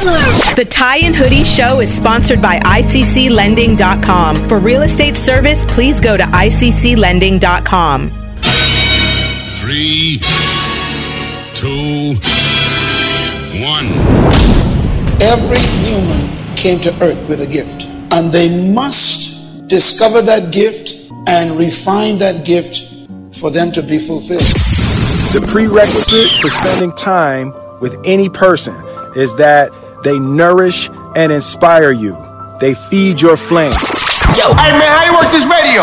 The Tie and Hoodie Show is sponsored by ICCLending.com. For real estate service, please go to ICCLending.com. Three, two, one. Every human came to earth with a gift, and they must discover that gift and refine that gift for them to be fulfilled. The prerequisite for spending time with any person is that they nourish and inspire you. They feed your flame. Yo, hey man, how you work this radio?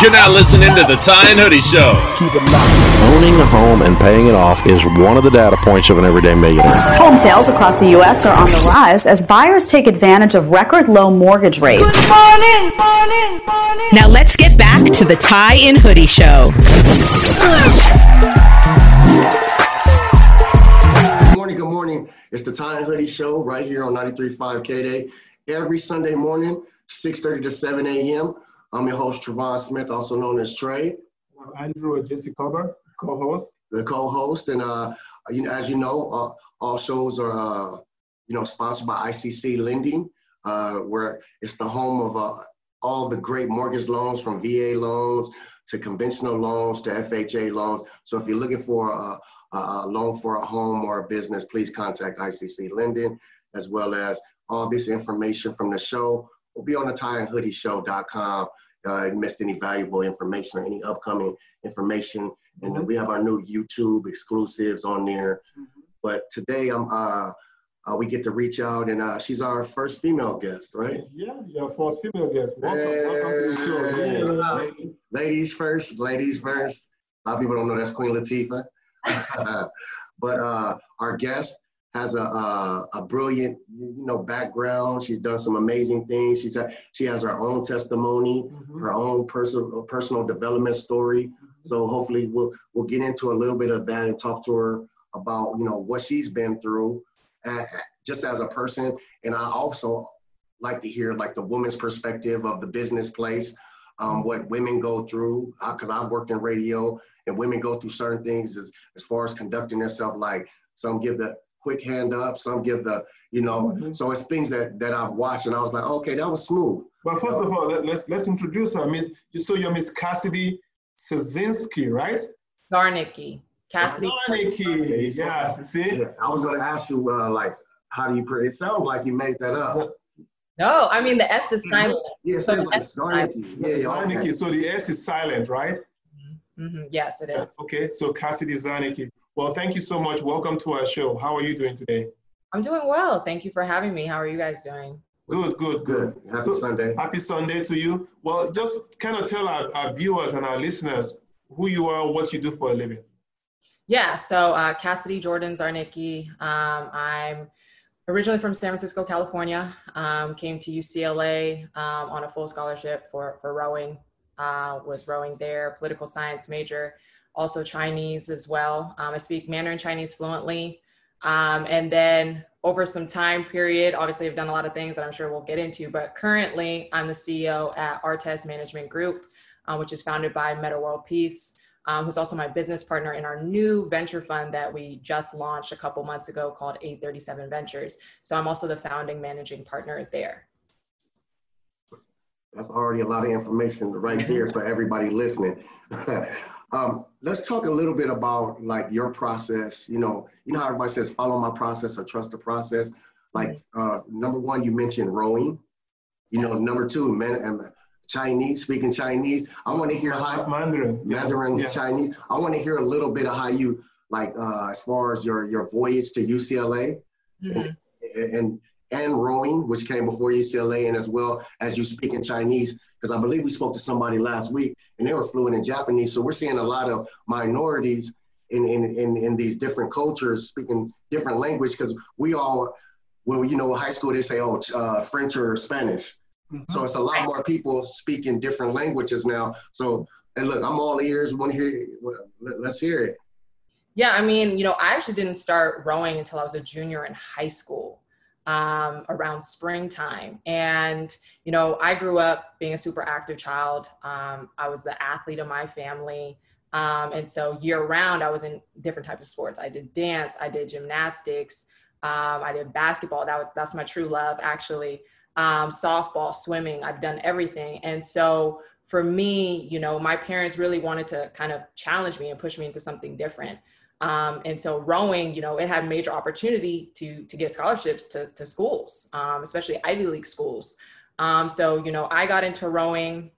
You're not listening to the Tie and Hoodie Show. Keep it locked. Owning a home and paying it off is one of the data points of an everyday millionaire. Home sales across the U.S. are on the rise as buyers take advantage of record low mortgage rates. Good morning, morning, morning. Now let's get back to the Tie and Hoodie Show. It's the Tie and Hoodie Show right here on 93.5 K-Day. Every Sunday morning, 6.30 to 7 a.m. I'm your host, Travon Smith, also known as Trey. I'm Andrew Jesse Cover, co-host. The co-host, and uh, you know, as you know, uh, all shows are uh, you know sponsored by ICC Lending, uh, where it's the home of uh, all the great mortgage loans from VA loans to conventional loans to FHA loans. So if you're looking for a, a loan for a home or a business, please contact ICC Lending, as well as all this information from the show will be on the tieandhoodieshow.com. Uh, if you missed any valuable information or any upcoming information, and Mhm. we have our new YouTube exclusives on there. But today, I'm uh, uh, we get to reach out, and uh, she's our first female guest, right? Yeah, your first female guest. Welcome, welcome to the show. Hey, Ladies first, ladies first. A lot of people don't know that's Queen Latifah. but uh, our guest has a, a a brilliant, you know, background. She's done some amazing things. She's she has her own testimony, Mhm. her own personal personal development story. So hopefully we'll we'll get into a little bit of that and talk to her about you know what she's been through, uh, just as a person. And I also like to hear like the woman's perspective of the business place, um, what women go through. Because I've worked in radio, and women go through certain things as as far as conducting themselves. Like some give the quick hand up, some give the you know. Mhm. So it's things that that I've watched, and I was like, okay, that was smooth. Well, first of all, let, let's let's introduce her. Miss, so you're Miss Cassidy Szynski, right? Szarnicki. Cassidy. Szarnicki. Yeah, see? Yeah, I was gonna ask you uh, like, how do you? Pr- it sounds like you made that up. No, I mean the S is silent. Yeah, it So like S is silent. Szarnicki. Yeah, yeah, okay. So the S is silent, right? Hmm Yes, it is. Okay, so Cassidy Szarnicki. Well, thank you so much. Welcome to our show. How are you doing today? I'm doing well. Thank you for having me. How are you guys doing? Good, good, good. Good. Happy So- Sunday. Happy Sunday to you. Well, just kind of tell our, our viewers and our listeners who you are, what you do for a living. Yeah, so uh, Cassidy Jordan Szarnicki. Um, I'm originally from San Francisco, California. Um, came to UCLA um, on a full scholarship for, for rowing. Uh, was rowing there, political science major, also Chinese as well. Um, I speak Mandarin Chinese fluently. Um, and then over some time period, obviously I've done a lot of things that I'm sure we'll get into, but currently I'm the CEO at Artest Management Group, uh, which is founded by Metta World Peace um, who's also my business partner in our new venture fund that we just launched a couple months ago called A37 Ventures. So I'm also the founding managing partner there. That's already a lot of information right there for everybody listening. um, let's talk a little bit about like your process. You know, you know how everybody says follow my process or trust the process. Like uh, number one, you mentioned rowing. You know, Yes. number two, man, um, Chinese, speaking Chinese. I want to hear how Mandarin. Mandarin yeah. Chinese. I want to hear a little bit of how you like uh, as far as your your voyage to UCLA Mhm. and and rowing, which came before UCLA, and as well as you speak in Chinese, because I believe we spoke to somebody last week and they were fluent in Japanese. So we're seeing a lot of minorities in in in, in these different cultures speaking different language because we all, well, you know, high school they say oh uh, French or Spanish. So it's a lot more people speaking different languages now. So and look, I'm all ears. Want to hear? well, Let's hear it. Yeah, I mean, you know, I actually didn't start rowing until I was a junior in high school, um, around springtime. And, you know, I grew up being a super active child. Um, I was the athlete of my family. Um, and so year round, I was in different types of sports. I did dance, I did gymnastics, Um, I did basketball. That was that's my true love, actually. Um, softball, swimming. I've done everything, and so for me, you know, my parents really wanted to kind of challenge me and push me into something different. Um, and so rowing, you know, it had major opportunity to to get scholarships to to schools, um, especially Ivy League schools. Um, so you know, I got into rowing,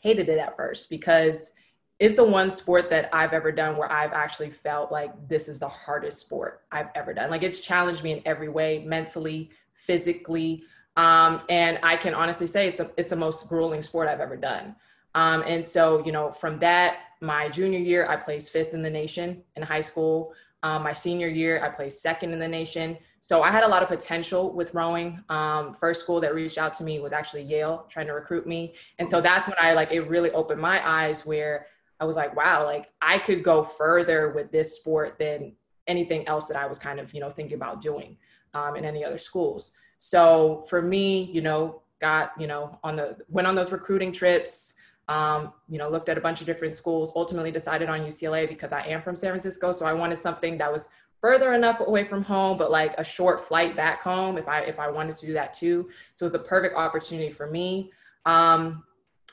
hated it at first because it's the one sport that I've ever done where I've actually felt like this is the hardest sport I've ever done. Like it's challenged me in every way, mentally, physically, um, and I can honestly say it's a, it's the most grueling sport I've ever done. Um, and so, you know, from that, my junior year, I placed fifth in the nation in high school. Um, my senior year, I placed second in the nation. So I had a lot of potential with rowing. Um, first school that reached out to me was actually Yale, trying to recruit me. And so that's when I like it really opened my eyes where I was like, wow, like I could go further with this sport than anything else that I was kind of, you know, thinking about doing um, in any other schools. So for me, you know, got, you know, on the, went on those recruiting trips, um, you know, looked at a bunch of different schools, ultimately decided on UCLA because I am from San Francisco. So I wanted something that was further enough away from home, but like a short flight back home if I, if I wanted to do that too. So it was a perfect opportunity for me. Um,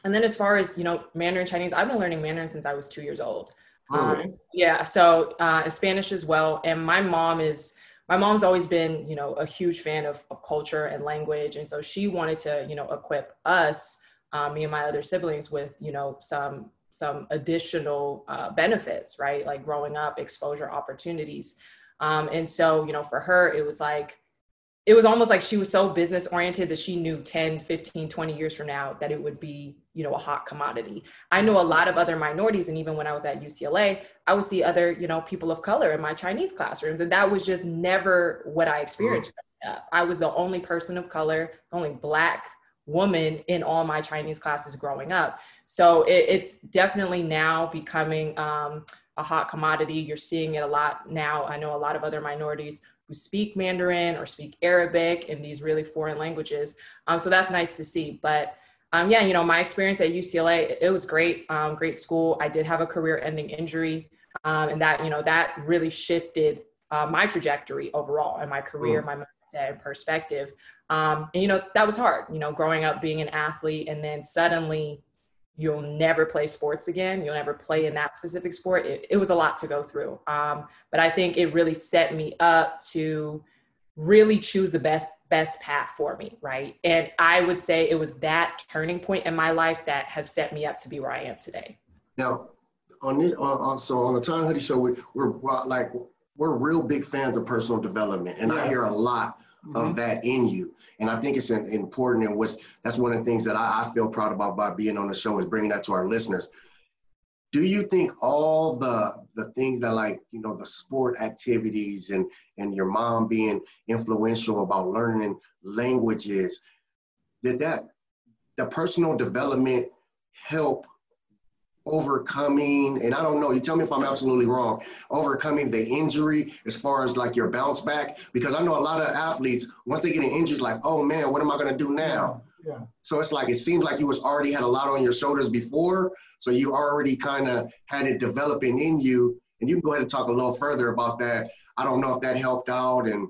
and then as far as you know mandarin chinese i've been learning mandarin since i was two years old oh, um, yeah so uh, spanish as well and my mom is my mom's always been you know a huge fan of, of culture and language and so she wanted to you know equip us um, me and my other siblings with you know some some additional uh, benefits right? Like growing up exposure opportunities. Um, and so you know for her it was like it was almost like she was so business oriented that she knew 10 15 20 years from now that it would be you know a hot commodity. I know a lot of other minorities and even when i was at ucla i would see other you know people of color in my chinese classrooms and that was just never what i experienced mm. i was the only person of color the only black woman in all my chinese classes growing up so it, it's definitely now becoming um, a hot commodity you're seeing it a lot now i know a lot of other minorities who speak Mandarin or speak Arabic in these really foreign languages. Um, so that's nice to see. But um, yeah, you know, my experience at UCLA, it was great, um, great school. I did have a career-ending injury, um, and that you know that really shifted uh, my trajectory overall and my career, mm. my mindset, and perspective. Um, and you know that was hard. You know, growing up being an athlete, and then suddenly you'll never play sports again you'll never play in that specific sport it, it was a lot to go through um, but i think it really set me up to really choose the best best path for me right and i would say it was that turning point in my life that has set me up to be where i am today now on this on, on so on the Tie and Hoodie show we, we're, we're like we're real big fans of personal development and yeah. i hear a lot mm-hmm. of that in you. And I think it's important and what's that's one of the things that I, I feel proud about by being on the show is bringing that to our listeners. Do you think all the the things that like you know the sport activities and and your mom being influential about learning languages did that the personal development help overcoming, and I don't know, you tell me if I'm absolutely wrong, overcoming the injury as far as like your bounce back? Because I know a lot of athletes, once they get an injury, like, oh man, what am I gonna do now? Yeah. So it's like it seems like you was already had a lot on your shoulders before, so you already kind of had it developing in you. And you can go ahead and talk a little further about that. I don't know if that helped out and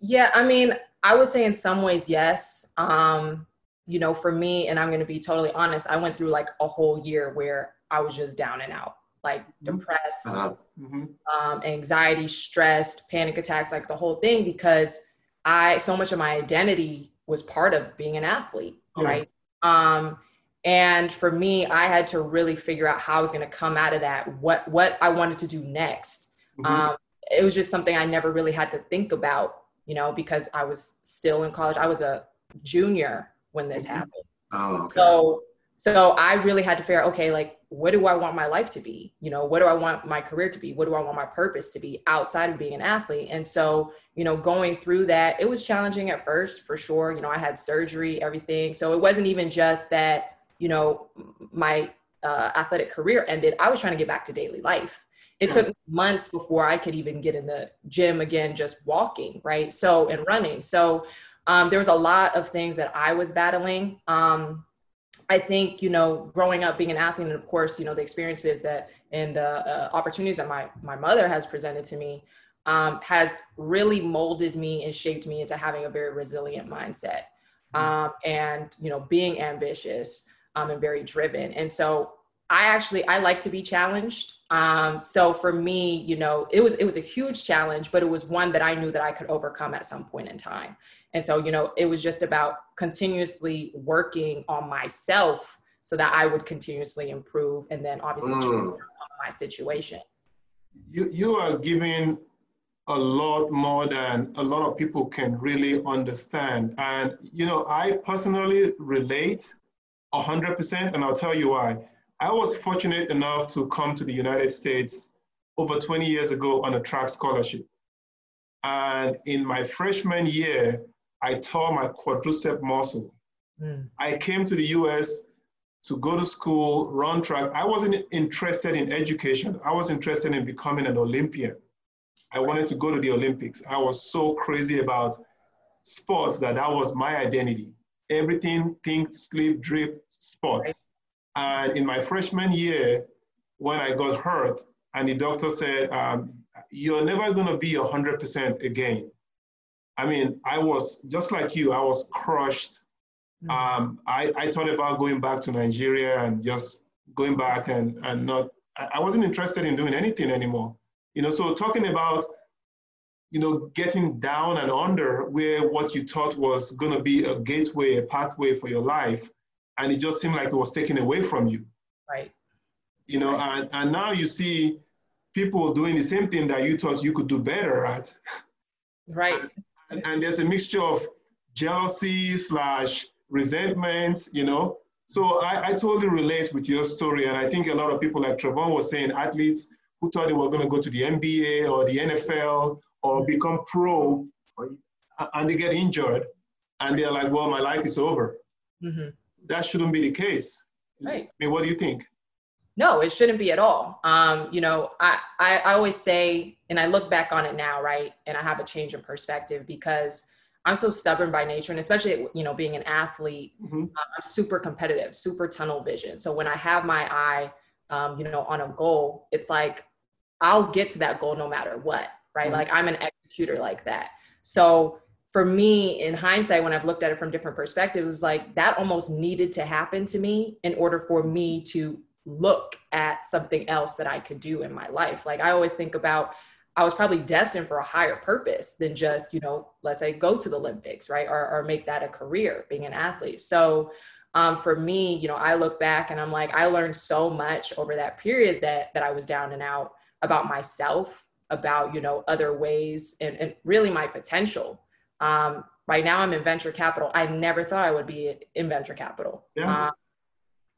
yeah, I mean, I would say in some ways, yes. Um, you know, for me, and I'm going to be totally honest, I went through like a whole year where I was just down and out, like mm-hmm. depressed, uh-huh. mm-hmm. um, anxiety, stressed, panic attacks, like the whole thing, because I so much of my identity was part of being an athlete, right? Um, and for me, I had to really figure out how I was going to come out of that, what what I wanted to do next. Mm-hmm. Um, it was just something I never really had to think about, you know, because I was still in college. I was a junior when this mm-hmm. happened. Oh, okay. So so I really had to figure out, okay, like, what do I want my life to be? You know, what do I want my career to be? What do I want my purpose to be outside of being an athlete? And so, you know, going through that, it was challenging at first for sure. You know, I had surgery, everything. So it wasn't even just that, you know, my uh, athletic career ended. I was trying to get back to daily life. It took months before I could even get in the gym again, just walking, right? So, and running. So, um, there was a lot of things that I was battling. Um, I think, you know, growing up being an athlete, and of course, you know, the experiences that and the uh, opportunities that my, my mother has presented to me, um, has really molded me and shaped me into having a very resilient mindset. Mm-hmm. um, and you know being ambitious um, and very driven. And so i actually i like to be challenged. Um, so for me you know it was it was a huge challenge but it was one that i knew that i could overcome at some point in time and so you know it was just about continuously working on myself so that i would continuously improve and then obviously mm. my situation you you are giving a lot more than a lot of people can really understand. And, you know, I personally relate 100%, and I'll tell you why. I was fortunate enough to come to the United States over 20 years ago on a track scholarship. And in my freshman year, I tore my quadricep muscle. Mm. I came to the US to go to school, run track. I wasn't interested in education. I was interested in becoming an Olympian. I wanted to go to the Olympics. I was so crazy about sports that that was my identity. Everything, pink, sleep, drip, sports. And in my freshman year, when I got hurt, and the doctor said, um, You're never going to be 100% again. I mean, I was just like you, I was crushed. Mm-hmm. Um, I, I thought about going back to Nigeria and just going back and, and not, I wasn't interested in doing anything anymore. You know, so talking about, you know, getting down and under where what you thought was going to be a gateway, a pathway for your life, and it just seemed like it was taken away from you. Right. You know, right. and, and now you see people doing the same thing that you thought you could do better at. Right. And, and there's a mixture of jealousy slash resentment, you know. So I, I totally relate with your story. And I think a lot of people, like Travon was saying, athletes who thought they were going to go to the NBA or the NFL or become pro, and they get injured, and they're like, "Well, my life is over." Mm-hmm. That shouldn't be the case. Right. I mean, what do you think? No, it shouldn't be at all. Um, you know, I, I, I always say, and I look back on it now, right, and I have a change in perspective because I'm so stubborn by nature, and especially you know being an athlete, mm-hmm. I'm super competitive, super tunnel vision. So when I have my eye um, you know, on a goal, it's like I'll get to that goal no matter what, right? Mm-hmm. Like I'm an executor like that. So for me, in hindsight, when I've looked at it from different perspectives, like that almost needed to happen to me in order for me to look at something else that I could do in my life. Like I always think about I was probably destined for a higher purpose than just, you know, let's say go to the Olympics, right? Or, or make that a career, being an athlete. So um, for me, you know, I look back and I'm like, I learned so much over that period that that I was down and out about myself, about you know other ways, and, and really my potential. Um, right now, I'm in venture capital. I never thought I would be in venture capital. Yeah. Um,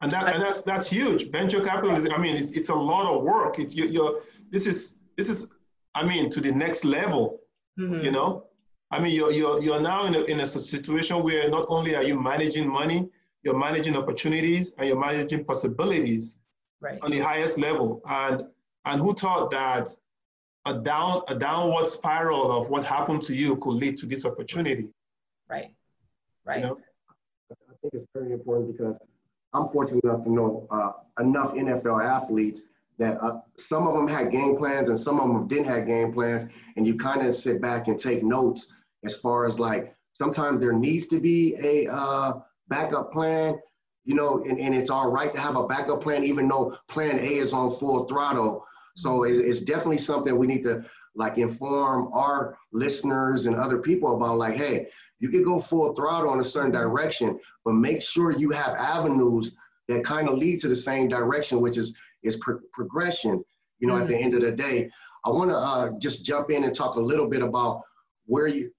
and, that, and that's that's huge. Venture capital is, I mean, it's, it's a lot of work. It's you, you're this is this is, I mean, to the next level. Mm-hmm. You know, I mean, you're you're you're now in a, in a situation where not only are you managing money, you're managing opportunities and you're managing possibilities right. on the highest level. And and who thought that a down a downward spiral of what happened to you could lead to this opportunity? Right. Right. You know? I think it's very important because I'm fortunate enough to know uh, enough NFL athletes that uh, some of them had game plans and some of them didn't have game plans, and you kind of sit back and take notes as far as like sometimes there needs to be a uh, backup plan, you know, and, and it's all right to have a backup plan, even though plan A is on full throttle. So it's, it's definitely something we need to like inform our listeners and other people about like, hey, you can go full throttle in a certain direction, but make sure you have avenues that kind of lead to the same direction, which is is pro- progression. You know, mm-hmm. at the mm-hmm. end of the day, I want to uh, just jump in and talk a little bit about where you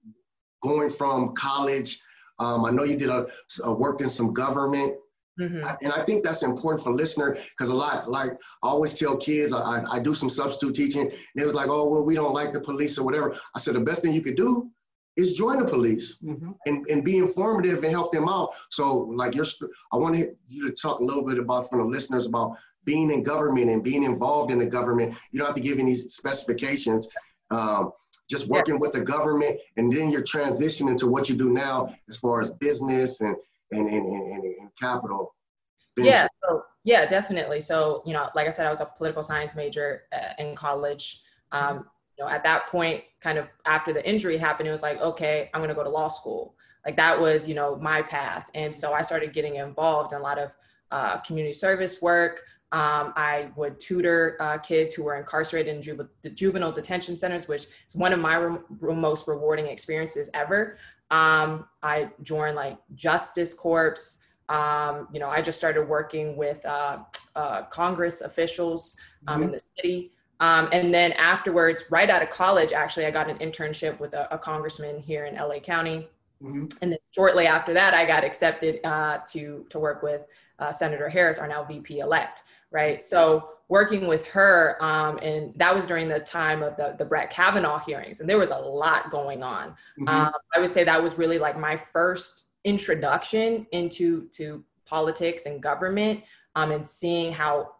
going from college um, I know you did a, a worked in some government. Mm-hmm. I, and I think that's important for listener because a lot, like I always tell kids, I, I, do some substitute teaching, and it was like, oh, well, we don't like the police or whatever. I said, the best thing you could do is join the police mm-hmm. and, and be informative and help them out. So, like, you're, I want you to talk a little bit about from the listeners about being in government and being involved in the government. You don't have to give any specifications. Um, just working yeah. with the government and then you're transitioning to what you do now as far as business and and and, and, and capital yeah so, yeah definitely so you know like i said i was a political science major uh, in college um, you know, at that point, kind of after the injury happened, it was like, okay, I'm going to go to law school. Like that was, you know, my path. And so I started getting involved in a lot of uh, community service work. Um, I would tutor uh, kids who were incarcerated in ju- juvenile detention centers, which is one of my re- most rewarding experiences ever. Um, I joined like Justice Corps. Um, you know, I just started working with uh, uh, Congress officials um, mm-hmm. in the city. Um, and then afterwards, right out of college, actually, I got an internship with a, a congressman here in LA County. Mm-hmm. And then shortly after that, I got accepted uh, to to work with uh, Senator Harris, our now VP elect. Right. So working with her, um, and that was during the time of the the Brett Kavanaugh hearings, and there was a lot going on. Mm-hmm. Um, I would say that was really like my first introduction into to politics and government, um, and seeing how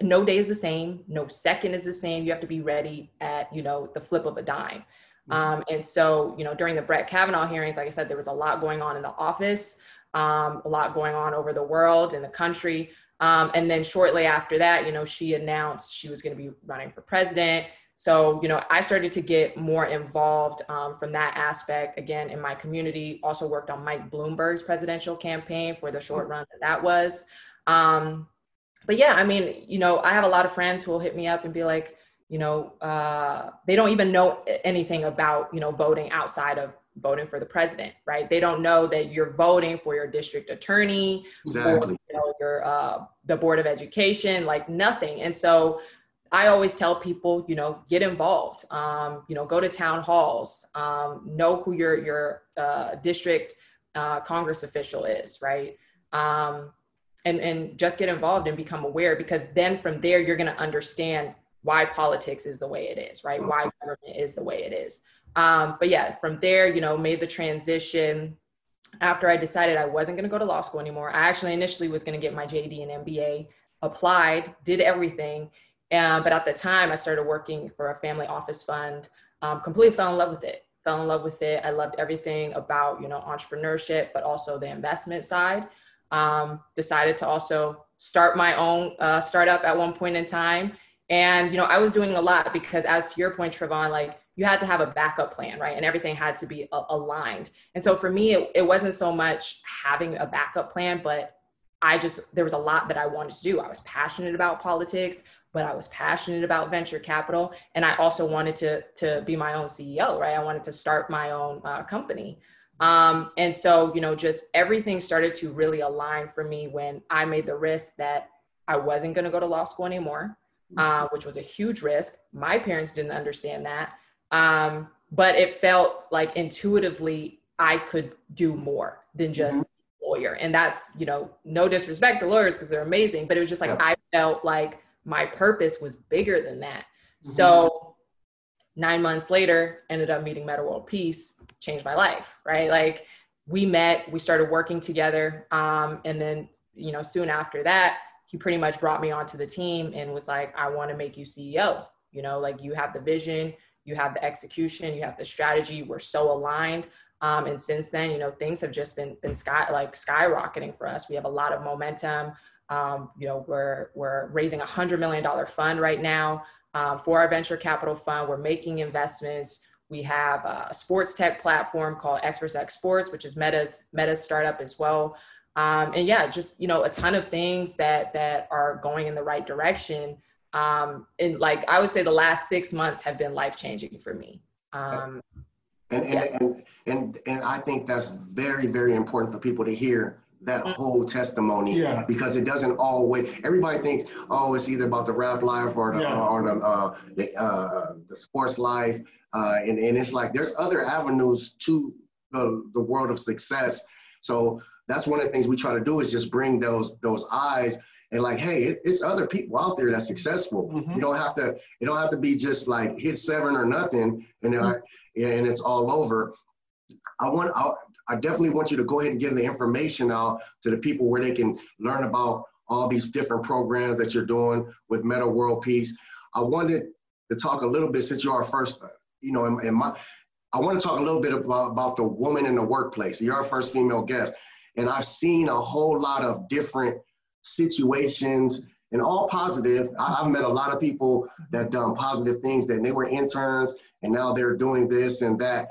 no day is the same no second is the same you have to be ready at you know the flip of a dime mm-hmm. um, and so you know during the brett kavanaugh hearings like i said there was a lot going on in the office um, a lot going on over the world in the country um, and then shortly after that you know she announced she was going to be running for president. So you know i started to get more involved um, from that aspect again in my community. Also worked on mike bloomberg's presidential campaign for the short mm-hmm. run that that was. Um, but yeah, I mean, you know, I have a lot of friends who will hit me up and be like, you know, uh, they don't even know anything about, you know, voting outside of voting for the president, right? They don't know that you're voting for your district attorney, exactly. or, you know, your uh, the board of education, like nothing. And so, I always tell people, you know, get involved. Um, you know, go to town halls. Um, know who your your uh, district uh, Congress official is, right? Um, and, and just get involved and become aware because then from there you're going to understand why politics is the way it is right? Why government is the way it is. Um, but yeah from there you know made the transition after i decided i wasn't going to go to law school anymore. I actually initially was going to get my jd and mba applied did everything um, but at the time i started working for a family office fund. Um, completely fell in love with it fell in love with it. I loved everything about you know entrepreneurship but also the investment side. Um, decided to also start my own uh, startup at one point in time. And, you know, I was doing a lot because as to your point, Travon, like you had to have a backup plan, right? And everything had to be a- aligned. And so for me, it, it wasn't so much having a backup plan, but I just, there was a lot that I wanted to do. I was passionate about politics, but I was passionate about venture capital. And I also wanted to, to be my own CEO, right? I wanted to start my own uh, company. Um, and so, you know, just everything started to really align for me when I made the risk that I wasn't going to go to law school anymore, uh, which was a huge risk. My parents didn't understand that. Um, but it felt like intuitively I could do more than just mm-hmm. lawyer. And that's, you know, no disrespect to lawyers because they're amazing, but it was just like yeah. I felt like my purpose was bigger than that. Mm-hmm. So nine months later, ended up meeting Metta World Peace, changed my life, right? Like we met, we started working together. Um, and then, you know, soon after that, he pretty much brought me onto the team and was like, I want to make you CEO. You know, like you have the vision, you have the execution, you have the strategy. We're so aligned. Um, and since then, you know, things have just been been sky like skyrocketing for us. We have a lot of momentum. Um, you know, we're we're raising a hundred million dollar fund right now um, for our venture capital fund. We're making investments. We have a sports tech platform called Xverse X Sports, which is Meta's Metta's startup as well. Um, and yeah, just you know, a ton of things that that are going in the right direction. Um, and like I would say, the last six months have been life changing for me. Um, and, and, yeah. and and and I think that's very very important for people to hear that mm. whole testimony yeah. because it doesn't always everybody thinks oh it's either about the rap life or the, yeah. or the, uh, the, uh, the sports life uh, and, and it's like there's other avenues to the, the world of success so that's one of the things we try to do is just bring those those eyes and like hey it, it's other people out there that's successful mm-hmm. you don't have to you don't have to be just like hit seven or nothing and, mm-hmm. and it's all over I want I, I definitely want you to go ahead and give the information out to the people where they can learn about all these different programs that you're doing with Metta World Peace. I wanted to talk a little bit since you're our first, you know, in, in my, I want to talk a little bit about, about the woman in the workplace. You're our first female guest. And I've seen a whole lot of different situations and all positive. I, have met a lot of people that done positive things that they were interns and now they're doing this and that.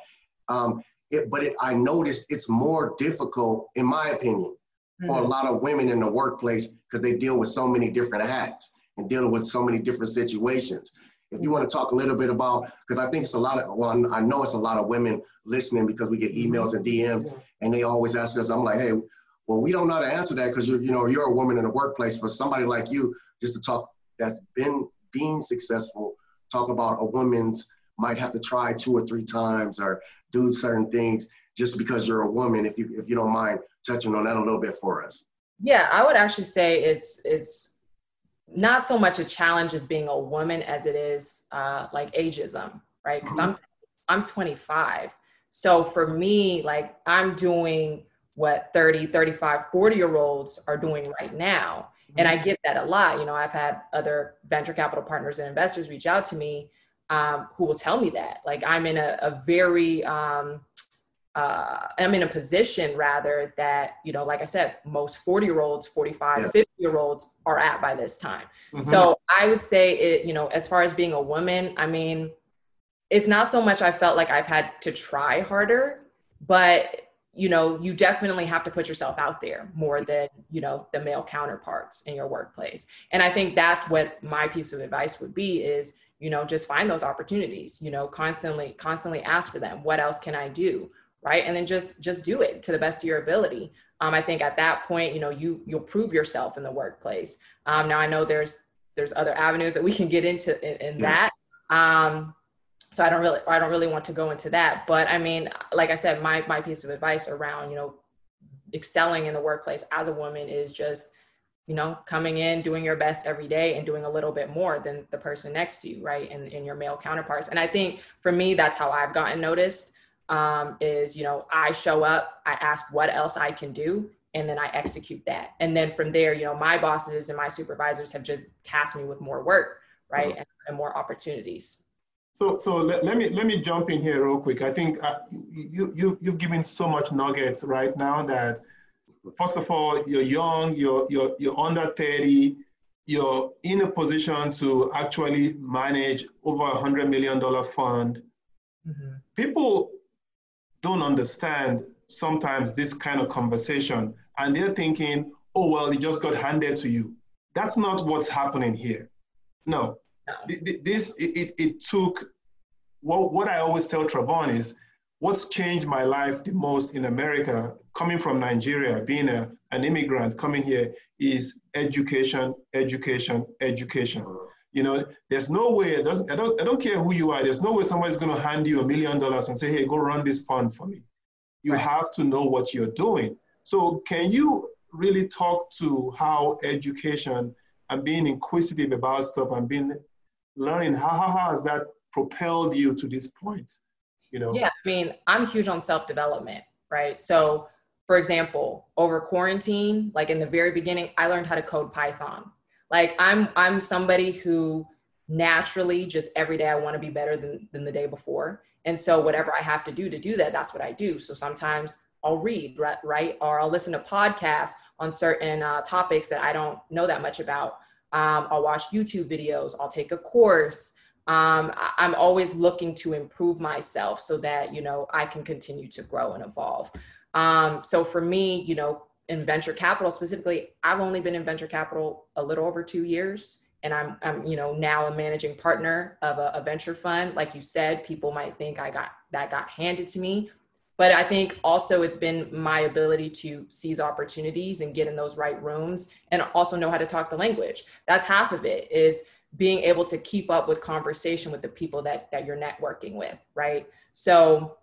Um, it, but it, I noticed it's more difficult, in my opinion, mm-hmm. for a mm-hmm. lot of women in the workplace because they deal with so many different hats and dealing with so many different situations. If you want to talk a little bit about, because I think it's a lot of, well, I know it's a lot of women listening because we get emails and DMs, and they always ask us. I'm like, hey, well, we don't know how to answer that because you're, you know, you're a woman in the workplace. For somebody like you, just to talk that's been being successful, talk about a woman's might have to try two or three times or do certain things just because you're a woman. If you if you don't mind touching on that a little bit for us. Yeah, I would actually say it's it's not so much a challenge as being a woman as it is uh, like ageism, right? Because mm-hmm. I'm I'm 25. So for me, like I'm doing what 30, 35, 40 year olds are doing right now. Mm-hmm. And I get that a lot. You know, I've had other venture capital partners and investors reach out to me um, who will tell me that. Like I'm in a, a very um, uh, I'm in a position rather that, you know, like I said, most 40 year olds, 45, yeah. 50 year olds are at by this time. Mm-hmm. So I would say it, you know, as far as being a woman, I mean, it's not so much I felt like I've had to try harder, but you know, you definitely have to put yourself out there more than, you know, the male counterparts in your workplace. And I think that's what my piece of advice would be is, you know, just find those opportunities, you know, constantly, constantly ask for them. What else can I do? right and then just just do it to the best of your ability um, i think at that point you know you you'll prove yourself in the workplace um, now i know there's there's other avenues that we can get into in, in that um, so i don't really i don't really want to go into that but i mean like i said my my piece of advice around you know excelling in the workplace as a woman is just you know coming in doing your best every day and doing a little bit more than the person next to you right and, and your male counterparts. And i think for me that's how i've gotten noticed um, is you know i show up i ask what else i can do and then i execute that. And then from there you know my bosses and my supervisors have just tasked me with more work right mm-hmm. and, and, more opportunities so so let, let, me let me jump in here real quick i think uh, you, you you've given so much nuggets right now that first of all you're young you're you're, you're under 30 you're in a position to actually manage over a hundred million dollar fund mm-hmm. people don't understand sometimes this kind of conversation and they're thinking, oh, well, it just got handed to you. That's not what's happening here. No, no. this, it, it took, what, what I always tell Travon is, what's changed my life the most in America, coming from Nigeria, being a, an immigrant coming here, is education, education, education. Mm. You know, there's no way, I don't, I don't care who you are, there's no way somebody's going to hand you a million dollars and say, hey, go run this fund for me. You right. have to know what you're doing. So, can you really talk to how education and being inquisitive about stuff and being learning, how, how, has that propelled you to this point? You know? Yeah, I mean, I'm huge on self development, right? So, for example, over quarantine, like in the very beginning, I learned how to code Python like I'm I'm somebody who naturally just every day I want to be better than than the day before. And so whatever I have to do to do that, that's what I do. So sometimes I'll read, right, right? or I'll listen to podcasts on certain uh, topics that I don't know that much about. Um, I'll watch YouTube videos. I'll take a course. Um, I'm always looking to improve myself so that you know I can continue to grow and evolve. Um, so for me, you know, in venture capital specifically, I've only been in venture capital a little over two years. And I'm, I'm you know, now a managing partner of a, a venture fund. Like you said, people might think I got that got handed to me. But I think also it's been my ability to seize opportunities and get in those right rooms and also know how to talk the language. That's half of it is being able to keep up with conversation with the people that that you're networking with, right? So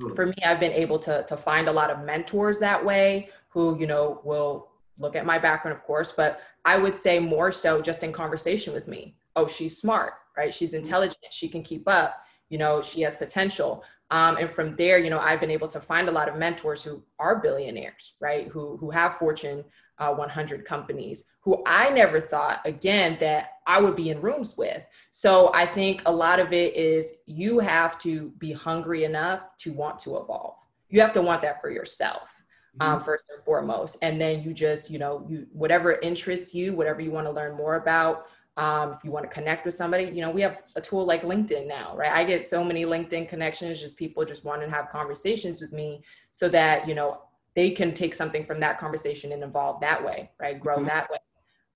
hmm. for me, I've been able to to find a lot of mentors that way who, you know, will look at my background, of course, but I would say more so just in conversation with me. Oh, she's smart, right? She's mm-hmm. intelligent. She can keep up. You know, she has potential. Um, and from there, you know, I've been able to find a lot of mentors who are billionaires, right? Who who have Fortune uh, 100 companies, who I never thought again that I would be in rooms with. So I think a lot of it is you have to be hungry enough to want to evolve. You have to want that for yourself. um, first and foremost and then you just you know you whatever interests you whatever you want to learn more about um, if you want to connect with somebody you know we have a tool like linkedin now right i get so many linkedin connections just people just want to have conversations with me so that you know they can take something from that conversation and evolve that way right grow mm-hmm. that way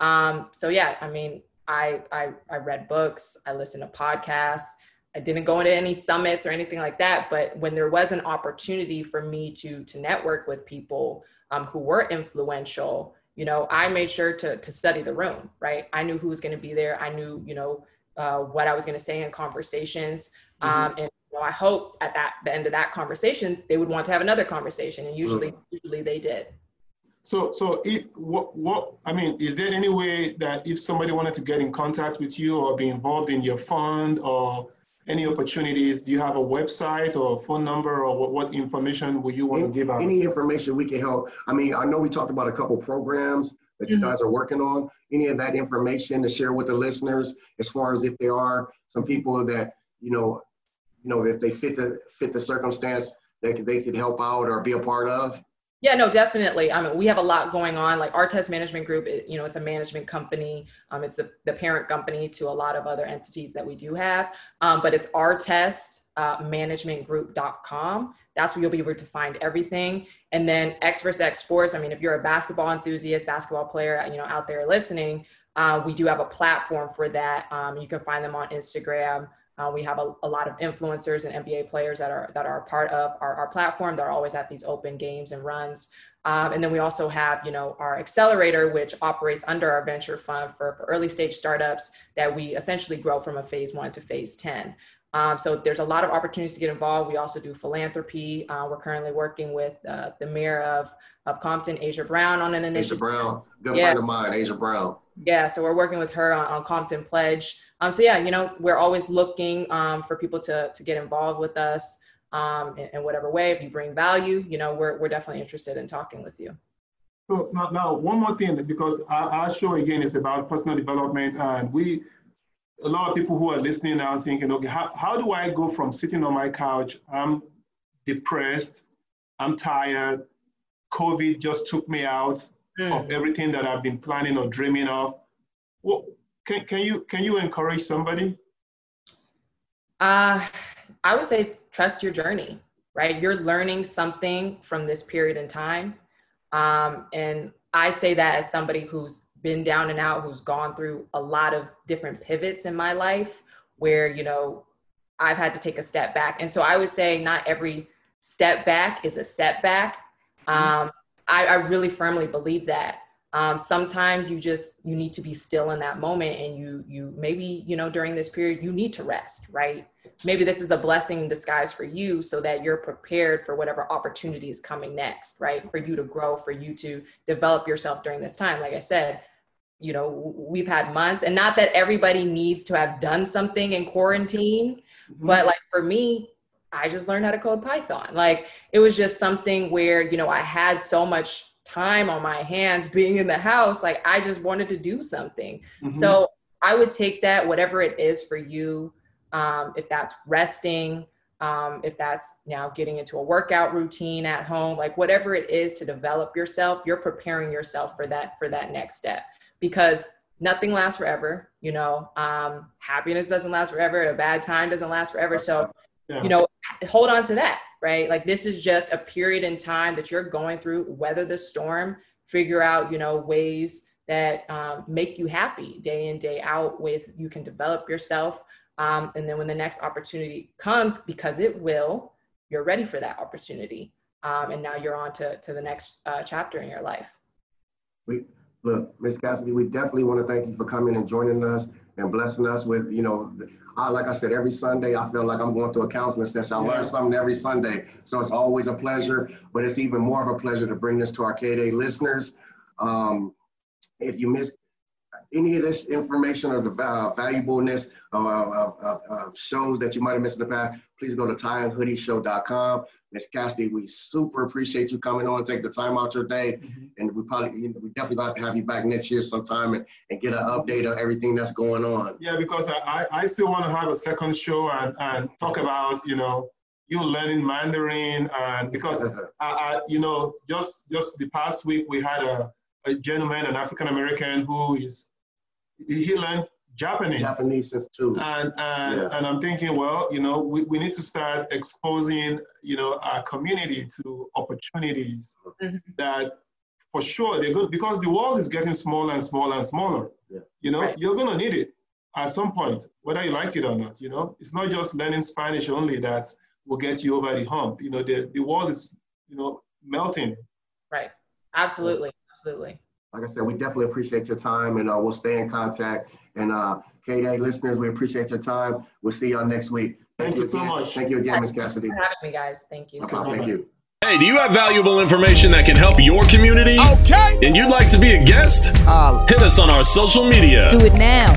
um, so yeah i mean I, I i read books i listen to podcasts I didn't go into any summits or anything like that. But when there was an opportunity for me to to network with people um, who were influential, you know, I made sure to to study the room. Right, I knew who was going to be there. I knew, you know, uh, what I was going to say in conversations. Mm-hmm. Um, and you know, I hope at that the end of that conversation, they would want to have another conversation, and usually, mm-hmm. usually they did. So, so if what what I mean, is there any way that if somebody wanted to get in contact with you or be involved in your fund or any opportunities? Do you have a website or a phone number or what, what information would you want any, to give out? Any information we can help. I mean, I know we talked about a couple programs that mm-hmm. you guys are working on. Any of that information to share with the listeners as far as if there are some people that, you know, you know, if they fit the fit the circumstance that they could help out or be a part of? Yeah, no, definitely. I mean, we have a lot going on. Like Artest management group, you know, it's a management company. Um, it's the, the parent company to a lot of other entities that we do have. Um, but it's Artest uh, managementgroup.com. That's where you'll be able to find everything. And then X versus X Sports. I mean, if you're a basketball enthusiast, basketball player, you know, out there listening, uh, we do have a platform for that. Um, you can find them on Instagram. Uh, we have a, a, lot of influencers and NBA players that are that are part of our, our platform. They're always at these open games and runs. Um, and then we also have, you know, our accelerator, which operates under our venture fund for, for early stage startups that we essentially grow from a phase one to phase 10. Um, so there's a lot of opportunities to get involved. We also do philanthropy. Uh, we're currently working with uh, the mayor of, of Compton, Aja Brown, on an initiative. Aja Brown, good yeah. friend of mine, Aja Brown. Yeah, so we're working with her on, on Compton Pledge. Um, so yeah, you know, we're always looking um, for people to to get involved with us um, in, in, whatever way. If you bring value, you know, we're we're definitely interested in talking with you. So now, now one more thing, because our, our show again is about personal development, and we a lot of people who are listening now thinking, okay, how, how do I go from sitting on my couch? I'm depressed, I'm tired, COVID just took me out mm. of everything that I've been planning or dreaming of. What, can, can you can you encourage somebody? Uh, I would say trust your journey, right? You're learning something from this period in time. Um, and I say that as somebody who's been down and out, who's gone through a lot of different pivots in my life where, you know, I've had to take a step back. And so I would say not every step back is a setback. Mm-hmm. Um, I, I really firmly believe that um, sometimes you just you need to be still in that moment and you you maybe you know during this period you need to rest right? Maybe this is a blessing in disguise for you so that you're prepared for whatever opportunity is coming next right? For you to grow for you to develop yourself during this time. Like i said you know we've had months and not that everybody needs to have done something in quarantine mm-hmm. but like for me i just learned how to code python. Like it was just something where you know i had so much time on my hands being in the house like i just wanted to do something. Mm-hmm. so i would take that whatever it is for you um, if that's resting um, if that's now getting into a workout routine at home like whatever it is to develop yourself you're preparing yourself for that for that next step. Because nothing lasts forever you know um, happiness doesn't last forever a bad time doesn't last forever. So yeah. you know hold on to that right? Like this is just a period in time that you're going through, weather the storm, figure out, you know, ways that um, make you happy day in, day out, ways that you can develop yourself. Um, and then when the next opportunity comes, because it will, you're ready for that opportunity. Um, and now you're on to, to the next uh, chapter in your life. We, look, Ms. Cassidy, we definitely want to thank you for coming and joining us and blessing us with, you know, I, like I said, every Sunday, I feel like I'm going through a counseling session. I yeah. learn something every Sunday. So it's always a pleasure, but it's even more of a pleasure to bring this to our K-Day listeners. Um, if you missed any of this information or the uh, valuableness of, of, of, of, shows that you might have missed in the past, please go to tieandhoodieshow.com. Ms. Cassidy, we super appreciate you coming on, take the time out your day. Mm-hmm. And we probably, you know, we definitely going to have you back next year sometime and, and get an update of everything that's going on. Yeah, because I, I still want to have a second show and, and talk about, you know, you learning Mandarin and because uh, uh, you know just just the past week we had a, a gentleman, an African American who is he learned Japanese. Japanese too. And and, yeah. and I'm thinking, well, you know, we, we need to start exposing, you know, our community to opportunities mm-hmm. that for sure they're good because the world is getting smaller and smaller and smaller. Yeah. You know, right. you're gonna need it at some point, whether you like it or not. You know, it's not just learning Spanish only that will get you over the hump. You know, the, the world is, you know, melting. Right. Absolutely. Absolutely. Like I said, we definitely appreciate your time and uh, we'll stay in contact. And uh, K-Day listeners, we appreciate your time. We'll see y'all next week. Thank, Thank you, so much. Thank you again, Ms. Cassidy. for having me, guys. Thank you. Okay, so thank you. Hey, do you have valuable information that can help your community? Okay. And you'd like to be a guest? Uh, Hit us on our social media. Do it now.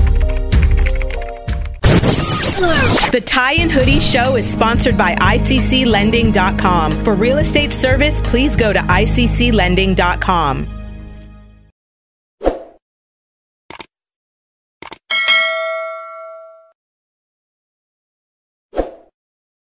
The Tie and Hoodie Show is sponsored by ICCLending.com. For real estate service, please go to ICCLending.com.